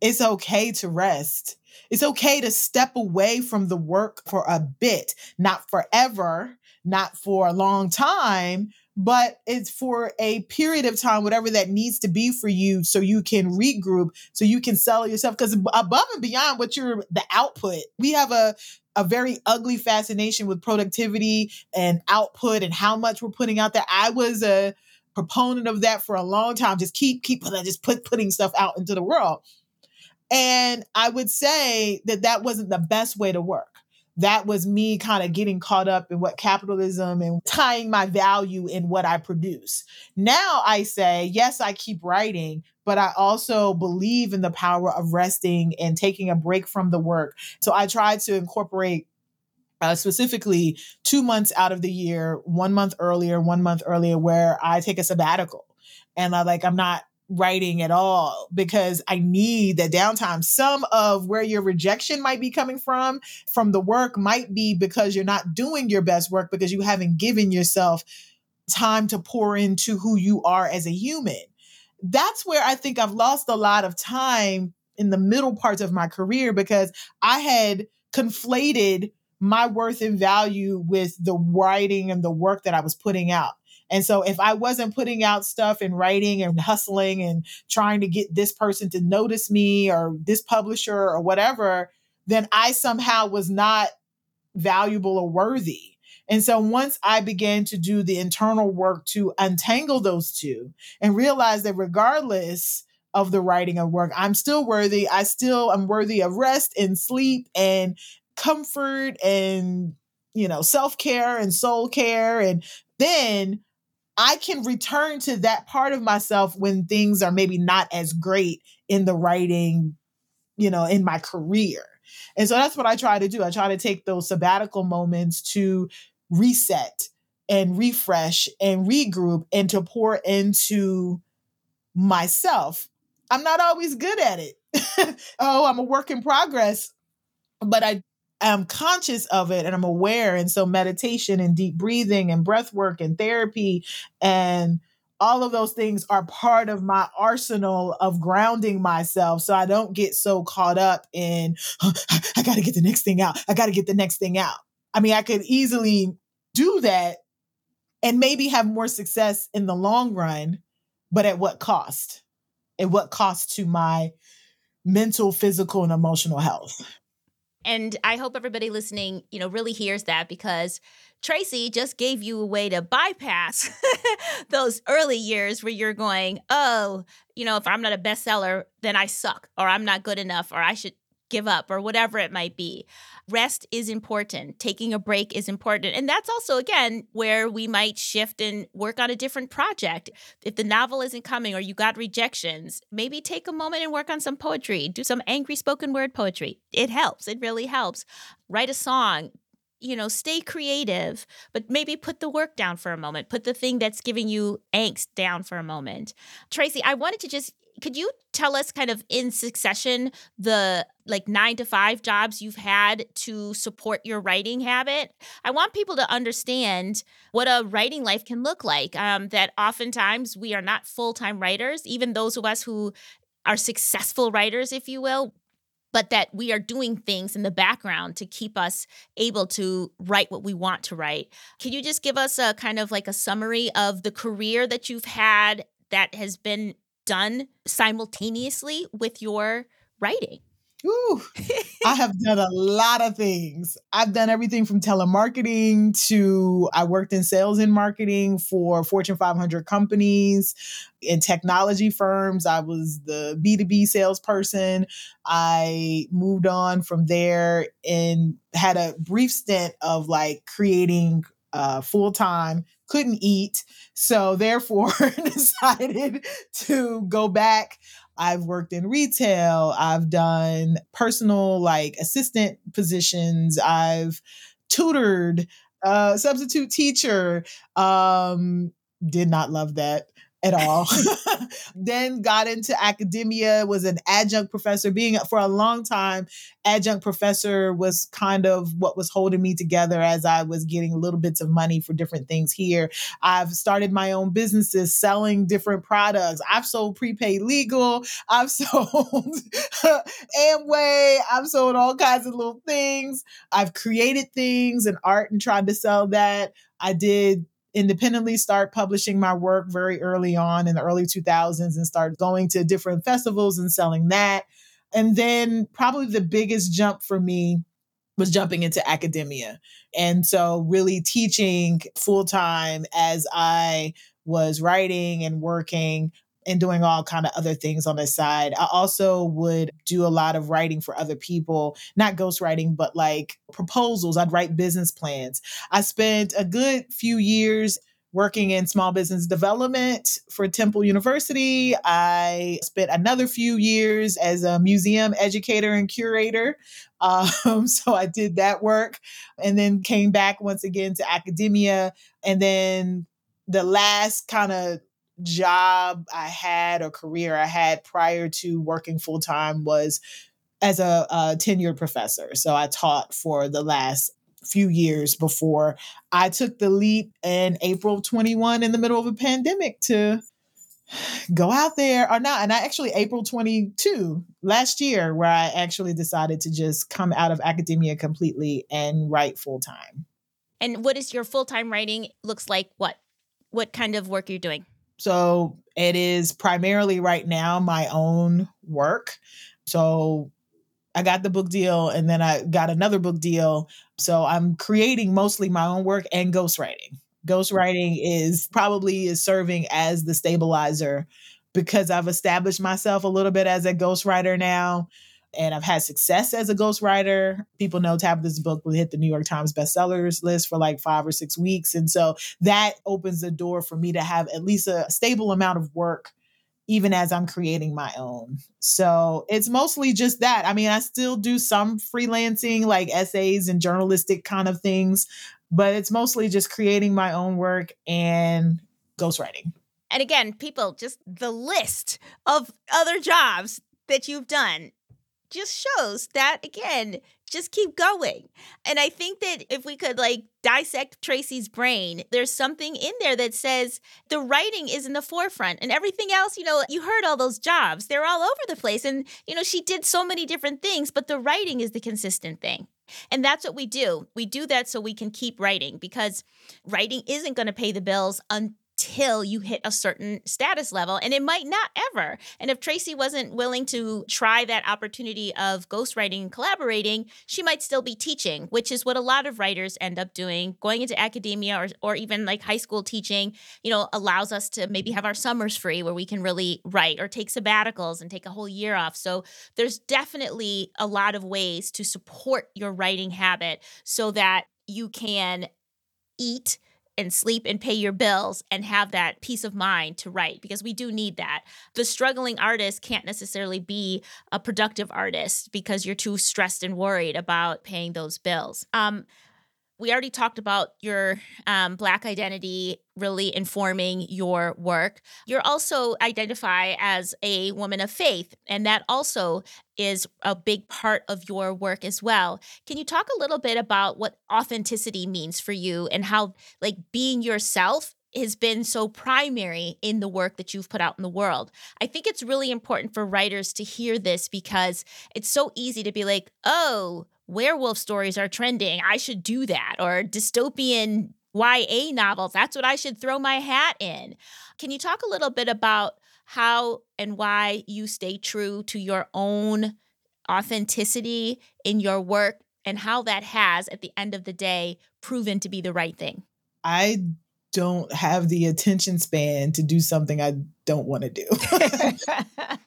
It's okay to rest. It's okay to step away from the work for a bit, not forever, not for a long time, but it's for a period of time, whatever that needs to be for you, so you can regroup, so you can sell yourself. Because above and beyond what you're the output, we have a a very ugly fascination with productivity and output and how much we're putting out there. I was a proponent of that for a long time. Just keep keep just put putting stuff out into the world. And I would say that that wasn't the best way to work that was me kind of getting caught up in what capitalism and tying my value in what I produce. Now I say, yes, I keep writing, but I also believe in the power of resting and taking a break from the work. So I try to incorporate uh, specifically two months out of the year, one month earlier, one month earlier, where I take a sabbatical. And I like, I'm not writing at all because I need the downtime. Some of where your rejection might be coming from, from the work, might be because you're not doing your best work because you haven't given yourself time to pour into who you are as a human. That's where I think I've lost a lot of time in the middle parts of my career because I had conflated my worth and value with the writing and the work that I was putting out. And so if I wasn't putting out stuff and writing and hustling and trying to get this person to notice me or this publisher or whatever, then I somehow was not valuable or worthy. And so once I began to do the internal work to untangle those two and realize that regardless of the writing of work, I'm still worthy. I still am worthy of rest and sleep and comfort and you know self-care and soul care and then I can return to that part of myself when things are maybe not as great in the writing, you know, in my career. And so that's what I try to do. I try to take those sabbatical moments to reset and refresh and regroup and to pour into myself. I'm not always good at it. [laughs] oh, I'm a work in progress, but I am conscious of it and I'm aware. And so meditation and deep breathing and breath work and therapy and all of those things are part of my arsenal of grounding myself so I don't get so caught up in, oh, I got to get the next thing out. I got to get the next thing out. I mean, I could easily do that and maybe have more success in the long run, but at what cost? At what cost to my mental, physical, and emotional health? And I hope everybody listening, you know, really hears that because Tracy just gave you a way to bypass [laughs] those early years where you're going, oh, you know, if I'm not a bestseller, then I suck, or I'm not good enough, or I should give up, or whatever it might be. Rest is important. Taking a break is important. And that's also, again, where we might shift and work on a different project. If the novel isn't coming or you got rejections, maybe take a moment and work on some poetry. Do some angry spoken word poetry. It helps. It really helps. Write a song, you know, stay creative, but maybe put the work down for a moment. Put the thing that's giving you angst down for a moment. Tracy, I wanted to just could you tell us kind of in succession the like 9 to 5 jobs you've had to support your writing habit? I want people to understand what a writing life can look like. Um, that oftentimes we are not full-time writers, even those of us who are successful writers, if you will, but that we are doing things in the background to keep us able to write what we want to write. Can you just give us a kind of like a summary of the career that you've had that has been done simultaneously with your writing? Ooh, I have [laughs] done a lot of things. I've done everything from telemarketing to I worked in sales and marketing for Fortune 500 companies, in technology firms. I was the B2B salesperson. I moved on from there and had a brief stint of like creating uh, full time, couldn't eat. So, therefore, [laughs] decided to go back I've worked in retail. I've done personal like assistant positions. I've tutored, uh, substitute teacher. Um, did not love that at all. [laughs] then got into academia, was an adjunct professor. Being for a long time, adjunct professor was kind of what was holding me together as I was getting little bits of money for different things here. I've started my own businesses selling different products. I've sold prepaid legal, I've [laughs] sold Amway, I've sold all kinds of little things. I've created things and art and tried to sell that. I did independently start publishing my work very early on in the early 2000s and start going to different festivals and selling that. And then probably the biggest jump for me was jumping into academia. And so really teaching full time as I was writing and working and doing all kind of other things on the side. I also would do a lot of writing for other people, not ghostwriting, but like proposals. I'd write business plans. I spent a good few years working in small business development for Temple University. I spent another few years as a museum educator and curator. [laughs] Um, so I did that work and then came back once again to academia. And then the last kind of job I had or career I had prior to working full time was as a, a tenured professor. So I taught for the last few years before I took the leap in April 21 in the middle of a pandemic to go out there or not. And I actually, April 22 last year, where I actually decided to just come out of academia completely and write full time. And what is your full time writing looks like? What? What kind of work you're doing? So it is primarily right now my own work. So I got the book deal and then I got another book deal. So I'm creating mostly my own work and ghostwriting. Ghostwriting is probably is serving as the stabilizer because I've established myself a little bit as a ghostwriter now and I've had success as a ghostwriter. People know Tabitha's book will hit the New York Times bestsellers list for like five or six weeks. And so that opens the door for me to have at least a stable amount of work, even as I'm creating my own. So it's mostly just that. I mean, I still do some freelancing, like essays and journalistic kind of things, but it's mostly just creating my own work and ghostwriting. And again, people, just the list of other jobs that you've done just shows that again, just keep going. And I think that if we could like dissect Tracy's brain, there's something in there that says the writing is in the forefront and everything else, you know, you heard all those jobs, they're all over the place. And, you know, she did so many different things, but the writing is the consistent thing. And that's what we do. We do that so we can keep writing because writing isn't going to pay the bills until till you hit a certain status level and it might not ever. And if tracy wasn't willing to try that opportunity of ghostwriting and collaborating she might still be teaching which is what a lot of writers end up doing. Going into academia or, or even like high school teaching you know allows us to maybe have our summers free where we can really write or take sabbaticals and take a whole year off. So there's definitely a lot of ways to support your writing habit so that you can eat and sleep and pay your bills and have that peace of mind to write because we do need that. The struggling artist can't necessarily be a productive artist because you're too stressed and worried about paying those bills. Um, we already talked about your um, black identity really informing your work you're also identify as a woman of faith and that also is a big part of your work as well can you talk a little bit about what authenticity means for you and how like being yourself has been so primary in the work that you've put out in the world. I think it's really important for writers to hear this because it's so easy to be like, oh, werewolf stories are trending. I should do that. Or dystopian YA novels. That's what I should throw my hat in. Can you talk a little bit about how and why you stay true to your own authenticity in your work and how that has, at the end of the day, proven to be the right thing? I don't have the attention span to do something I don't want to do. [laughs] [laughs]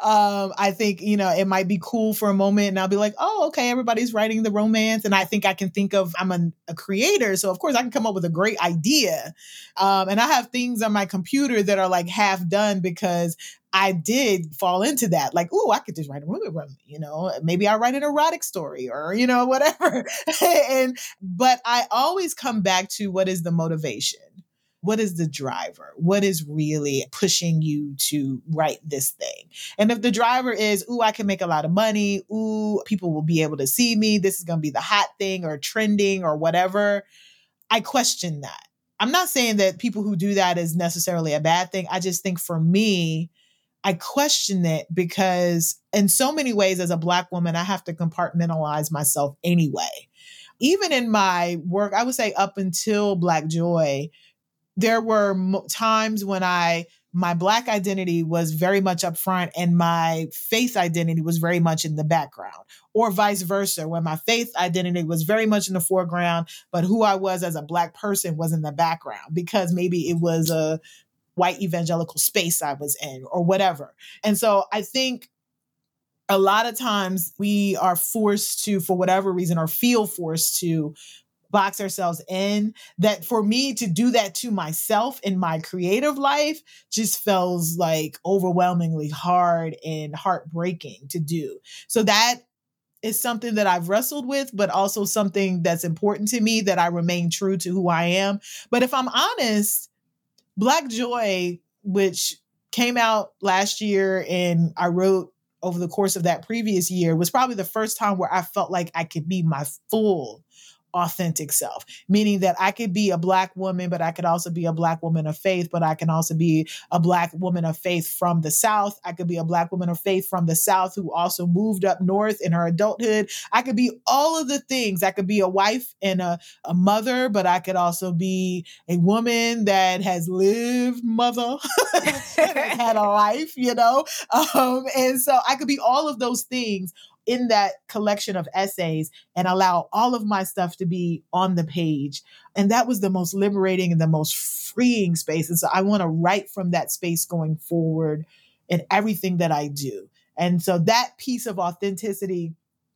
um, I think, you know, it might be cool for a moment and I'll be like, oh, okay, everybody's writing the romance. And I think I can think of, I'm a, a creator. So of course I can come up with a great idea. Um, and I have things on my computer that are like half done because I did fall into that. Like, oh, I could just write a movie, you know, maybe I write an erotic story or, you know, [laughs] whatever. [laughs] and, but I always come back to what is the motivation? What is the driver? What is really pushing you to write this thing? And if the driver is, ooh, I can make a lot of money, ooh, people will be able to see me, this is going to be the hot thing or trending or whatever, I question that. I'm not saying that people who do that is necessarily a bad thing. I just think for me, I question it because in so many ways as a black woman, I have to compartmentalize myself anyway. Even in my work, I would say up until Black Joy, there were times when I my black identity was very much up front and my faith identity was very much in the background or vice versa when my faith identity was very much in the foreground but who I was as a black person was in the background because maybe it was a white evangelical space I was in or whatever. And so I think a lot of times we are forced to for whatever reason or feel forced to box ourselves in that for me to do that to myself in my creative life just feels like overwhelmingly hard and heartbreaking to do. So that is something that I've wrestled with, but also something that's important to me that I remain true to who I am. But if I'm honest, Black Joy, which came out last year and I wrote over the course of that previous year, was probably the first time where I felt like I could be my full authentic self, meaning that I could be a Black woman, but I could also be a Black woman of faith, but I can also be a Black woman of faith from the South. I could be a Black woman of faith from the South who also moved up north in her adulthood. I could be all of the things. I could be a wife and a, a mother, but I could also be a woman that has lived mother, [laughs] had a [laughs] life, you know? Um, and so I could be all of those things in that collection of essays and allow all of my stuff to be on the page. And that was the most liberating and the most freeing space. And so I want to write from that space going forward in everything that I do. And so that piece of authenticity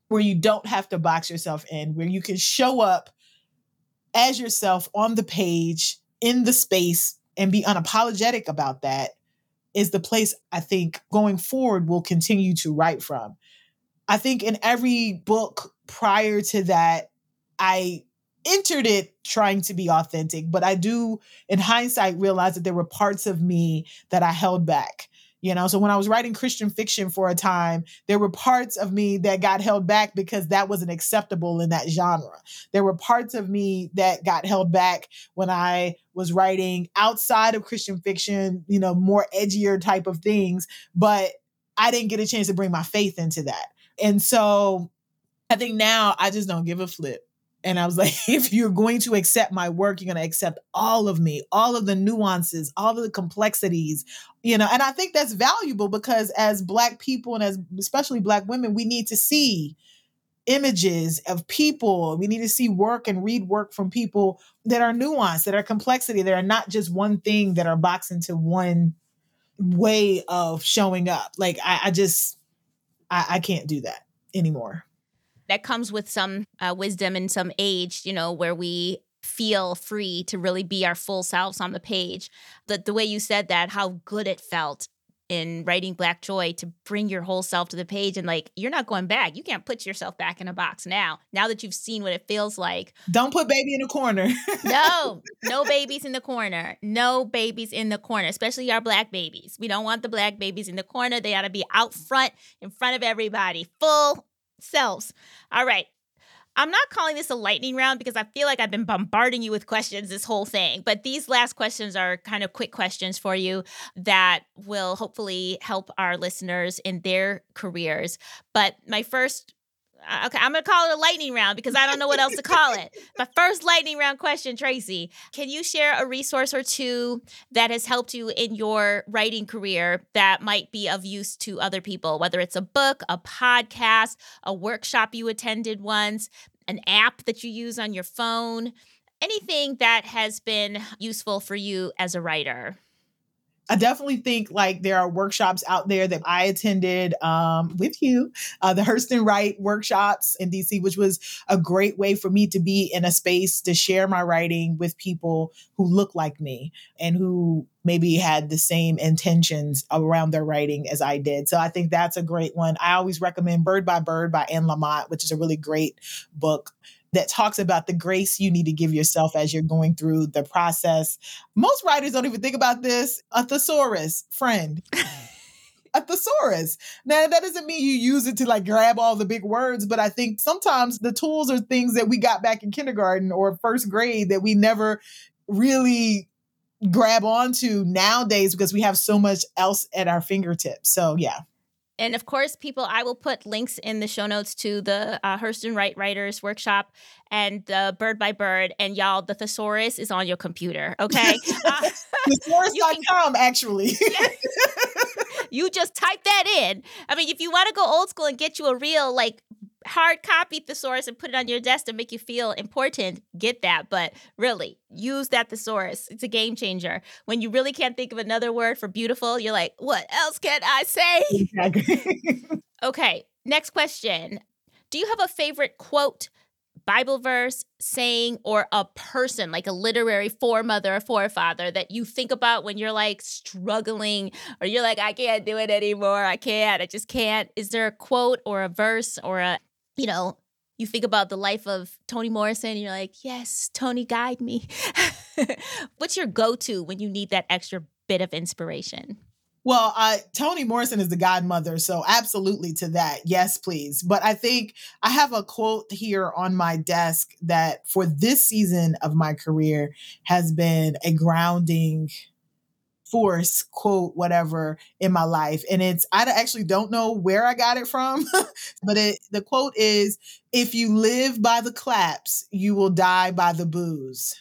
where you don't have to box yourself in, where you can show up as yourself on the page in the space and be unapologetic about that is the place I think going forward will continue to write from. I think in every book prior to that, I entered it trying to be authentic, but I do, in hindsight, realize that there were parts of me that I held back. You know, so when I was writing Christian fiction for a time, there were parts of me that got held back because that wasn't acceptable in that genre. There were parts of me that got held back when I was writing outside of Christian fiction, you know, more edgier type of things, but I didn't get a chance to bring my faith into that. And so I think now I just don't give a flip. And I was [laughs] like, if you're going to accept my work, you're going to accept all of me, all of the nuances, all of the complexities, you know. And I think that's valuable because as Black people and as especially Black women, we need to see images of people. We need to see work and read work from people that are nuanced, that are complexity, that are not just one thing that are boxed into one way of showing up. Like I, I just, I, I can't do that anymore that comes with some uh, wisdom and some age, you know, where we feel free to really be our full selves on the page. The the way you said that, how good it felt in writing Black Joy to bring your whole self to the page and like you're not going back. You can't put yourself back in a box now. Now that you've seen what it feels like. Don't put baby in a corner. [laughs] no, no babies in the corner. No babies in the corner, especially our black babies. We don't want the black babies in the corner. They ought to be out front in front of everybody, full selves. All right. I'm not calling this a lightning round because I feel like I've been bombarding you with questions this whole thing. But these last questions are kind of quick questions for you that will hopefully help our listeners in their careers. But my first okay, I'm gonna call it a lightning round because I don't know what else to call it. [laughs] My first lightning round question, Tracy. Can you share a resource or two that has helped you in your writing career that might be of use to other people, whether it's a book, a podcast, a workshop you attended once, an app that you use on your phone, anything that has been useful for you as a writer? I definitely think like there are workshops out there that I attended um, with you, uh, the Hurston Wright workshops in DC, which was a great way for me to be in a space to share my writing with people who look like me and who maybe had the same intentions around their writing as I did. So I think that's a great one. I always recommend Bird by Bird by Anne Lamott, which is a really great book that talks about the grace you need to give yourself as you're going through the process. Most writers don't even think about this. A thesaurus, friend. [laughs] a thesaurus. Now that doesn't mean you use it to like grab all the big words, but I think sometimes the tools are things that we got back in kindergarten or first grade that we never really grab onto nowadays because we have so much else at our fingertips. So yeah. And of course, people, I will put links in the show notes to the uh, Hurston Wright Writers Workshop and the Bird by Bird. And y'all, the thesaurus is on your computer, okay? [laughs] Uh, Thesaurus.com, actually. [laughs] you just type that in. I mean, if you want to go old school and get you a real, like, hard copy thesaurus and put it on your desk to make you feel important, get that. But really, use that thesaurus. It's a game changer. When you really can't think of another word for beautiful, you're like, what else can I say? Exactly. [laughs] okay, next question. Do you have a favorite quote, Bible verse, saying, or a person, like a literary foremother or forefather that you think about when you're like struggling or you're like, I can't do it anymore. I can't. I just can't. Is there a quote or a verse or a you know, you think about the life of Toni Morrison you're like, yes, Toni, guide me. [laughs] What's your go to when you need that extra bit of inspiration? Well, uh, Toni Morrison is the godmother, so absolutely to that. Yes, please. But I think I have a quote here on my desk that for this season of my career has been a grounding force quote whatever in my life. And it's i actually don't know where i got it from [laughs] but it the quote is if you live by the claps you will die by the booze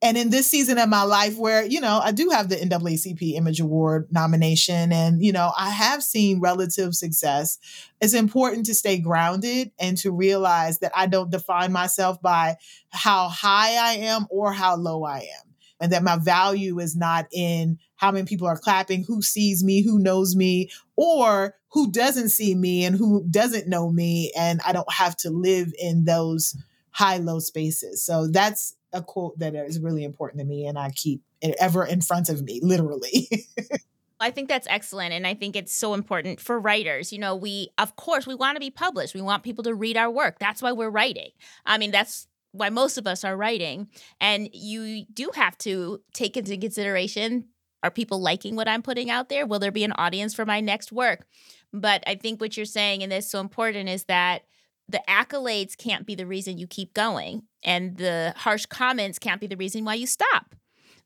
and in this season of my life where you know i do have the naacp image award nomination and you know i have seen relative success it's important to stay grounded and to realize that i don't define myself by how high i am or how low i am and that my value is not in how many people are clapping, who sees me, who knows me, or who doesn't see me and who doesn't know me. And I don't have to live in those high low spaces. So that's a quote that is really important to me. And I keep it ever in front of me, literally. [laughs] I think that's excellent. And I think it's so important for writers. You know, we, of course, we want to be published. We want people to read our work. That's why we're writing. I mean, that's why most of us are writing. And you do have to take into consideration Are people liking what I'm putting out there? Will there be an audience for my next work? But I think what you're saying, and this so important, is that the accolades can't be the reason you keep going, and the harsh comments can't be the reason why you stop.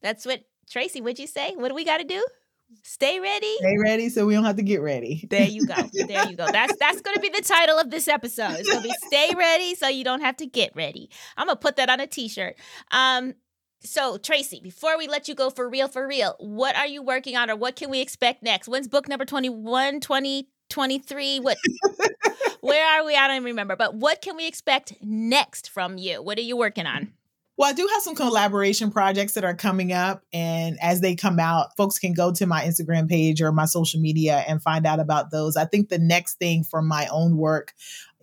That's what Tracy, what'd you say? What do we got to do? Stay ready. Stay ready so we don't have to get ready. There you go. [laughs] There you go. That's that's going to be the title of this episode. It's going to be Stay ready so you don't have to get ready. I'm going to put that on a t-shirt. Um so Tracy, before we let you go for real for real, what are you working on or what can we expect next? When's book number 21, 20, 23? What [laughs] Where are we? I don't even remember. But what can we expect next from you? What are you working on? Well, I do have some collaboration projects that are coming up. And as they come out, folks can go to my Instagram page or my social media and find out about those. I think the next thing for my own work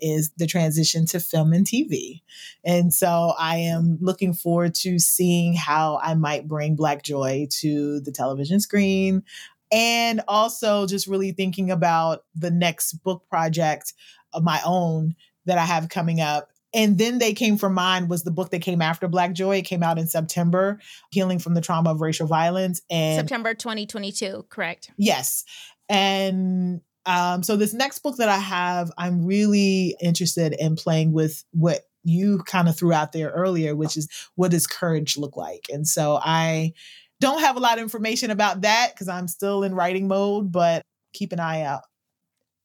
is the transition to film and TV. And so I am looking forward to seeing how I might bring Black Joy to the television screen. And also just really thinking about the next book project of my own that I have coming up and then they Came for Mine was the book that came after black joy. It came out in september healing from the trauma of racial violence and september 2022 correct? Yes. And um, so this next book that i have i'm really interested in playing with what you kind of threw out there earlier which is what does courage look like? And so i don't have a lot of information about that because i'm still in writing mode but keep an eye out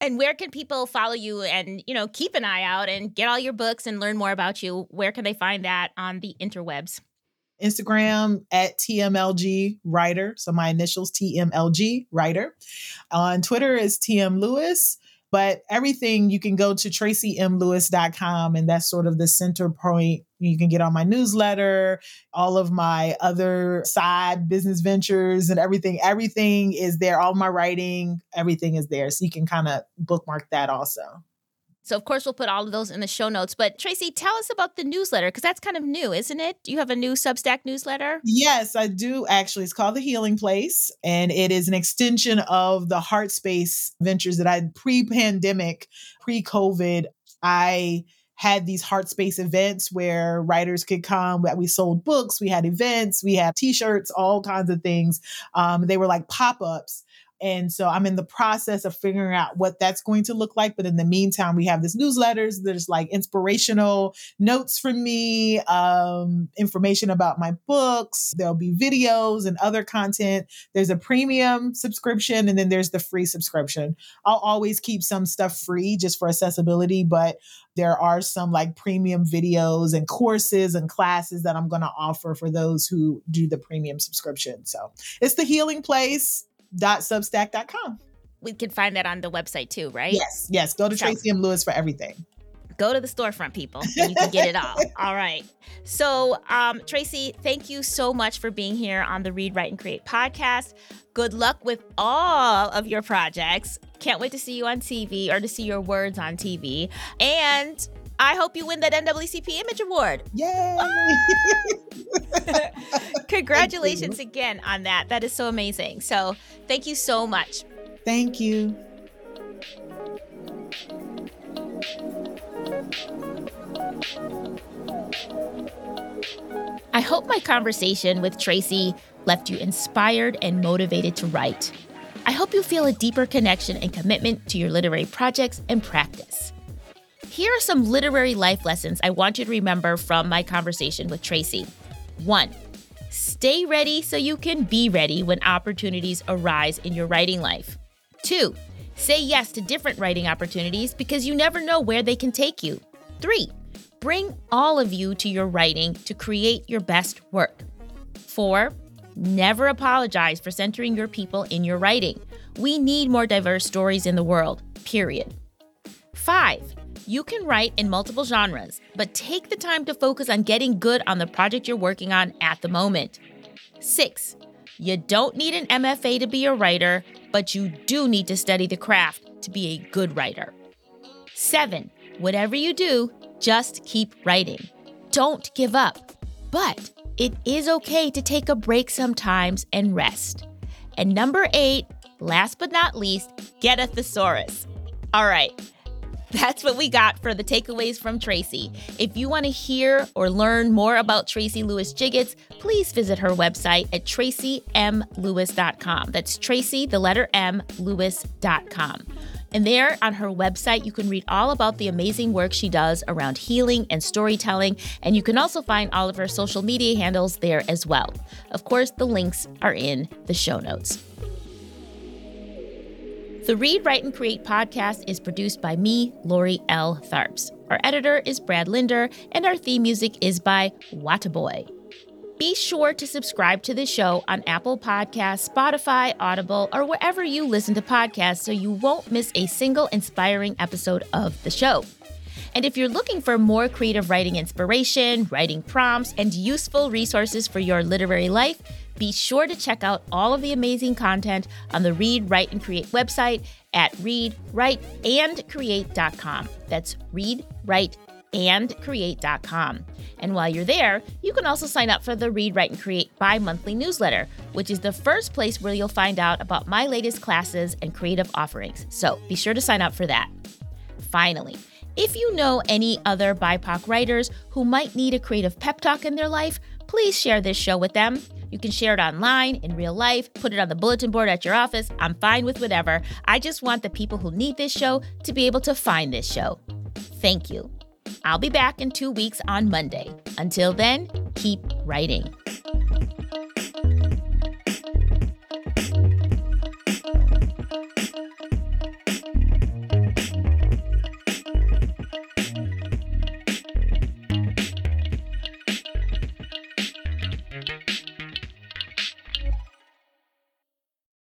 and where can people follow you and, you know, keep an eye out and get all your books and learn more about you? Where can they find that on the interwebs? Instagram at TMLG Writer. So my initials TMLG Writer. On Twitter is TM Lewis. But everything you can go to tracymlewis.com, and that's sort of the center point. You can get on my newsletter, all of my other side business ventures, and everything. Everything is there. All my writing, everything is there. So you can kind of bookmark that also. So, of course, we'll put all of those in the show notes. But, Tracy, tell us about the newsletter because that's kind of new, isn't it? Do you have a new Substack newsletter? Yes, I do actually. It's called The Healing Place, and it is an extension of the Heart Space ventures that I pre pandemic, pre COVID, I had these heart space events where writers could come. We sold books we had events we had t-shirts all kinds of things. Um, they were like pop-ups and so I'm in the process of figuring out what that's going to look like. But in the meantime, we have this newsletters. There's like inspirational notes from me, um, information about my books. There'll be videos and other content. There's a premium subscription and then there's the free subscription. I'll always keep some stuff free just for accessibility, but there are some like premium videos and courses and classes that I'm going to offer for those who do the premium subscription. So it's the healing place Substack.com. We can find that on the website too, right? Yes, yes. Go to so, Tracy M. Lewis for everything. Go to the storefront, people, and you can get it all. [laughs] all right. So, um, Tracy, thank you so much for being here on the Read, Write, and Create podcast. Good luck with all of your projects. Can't wait to see you on TV or to see your words on TV. And I hope you win that NAACP Image Award. Yay! [laughs] Congratulations again on that. That is so amazing. So, thank you so much. Thank you. I hope my conversation with Tracy left you inspired and motivated to write. I hope you feel a deeper connection and commitment to your literary projects and practice. Here are some literary life lessons I want you to remember from my conversation with Tracy. One, stay ready so you can be ready when opportunities arise in your writing life. Two, say yes to different writing opportunities because you never know where they can take you. Three, bring all of you to your writing to create your best work. Four, never apologize for centering your people in your writing. We need more diverse stories in the world, period. Five, you can write in multiple genres, but take the time to focus on getting good on the project you're working on at the moment. Six, you don't need an MFA to be a writer, but you do need to study the craft to be a good writer. Seven, whatever you do, just keep writing. Don't give up. But it is okay to take a break sometimes and rest. And number eight, last but not least, get a thesaurus. All right, that's what we got for the takeaways from Tracy. If you want to hear or learn more about Tracy Lewis Giggetts, please visit her website at tracymlewis.com. That's Tracy, the letter M, Lewis.com. And there on her website, you can read all about the amazing work she does around healing and storytelling. And you can also find all of her social media handles there as well. Of course, the links are in the show notes. The Read, Write, and Create podcast is produced by me, Lori L. Tharps. Our editor is Brad Linder, and our theme music is by Wataboy. Be sure to subscribe to the show on Apple Podcasts, Spotify, Audible, or wherever you listen to podcasts so you won't miss a single inspiring episode of the show. And if you're looking for more creative writing inspiration, writing prompts, and useful resources for your literary life, be sure to check out all of the amazing content on the Read, Write, and Create website at readwriteandcreate.com. That's read, write, and create.com. And while you're there, you can also sign up for the Read, Write, and Create bi monthly newsletter, which is the first place where you'll find out about my latest classes and creative offerings. So be sure to sign up for that. Finally, if you know any other BIPOC writers who might need a creative pep talk in their life, please share this show with them. You can share it online, in real life, put it on the bulletin board at your office. I'm fine with whatever. I just want the people who need this show to be able to find this show. Thank you. I'll be back in two weeks on Monday. Until then, keep writing.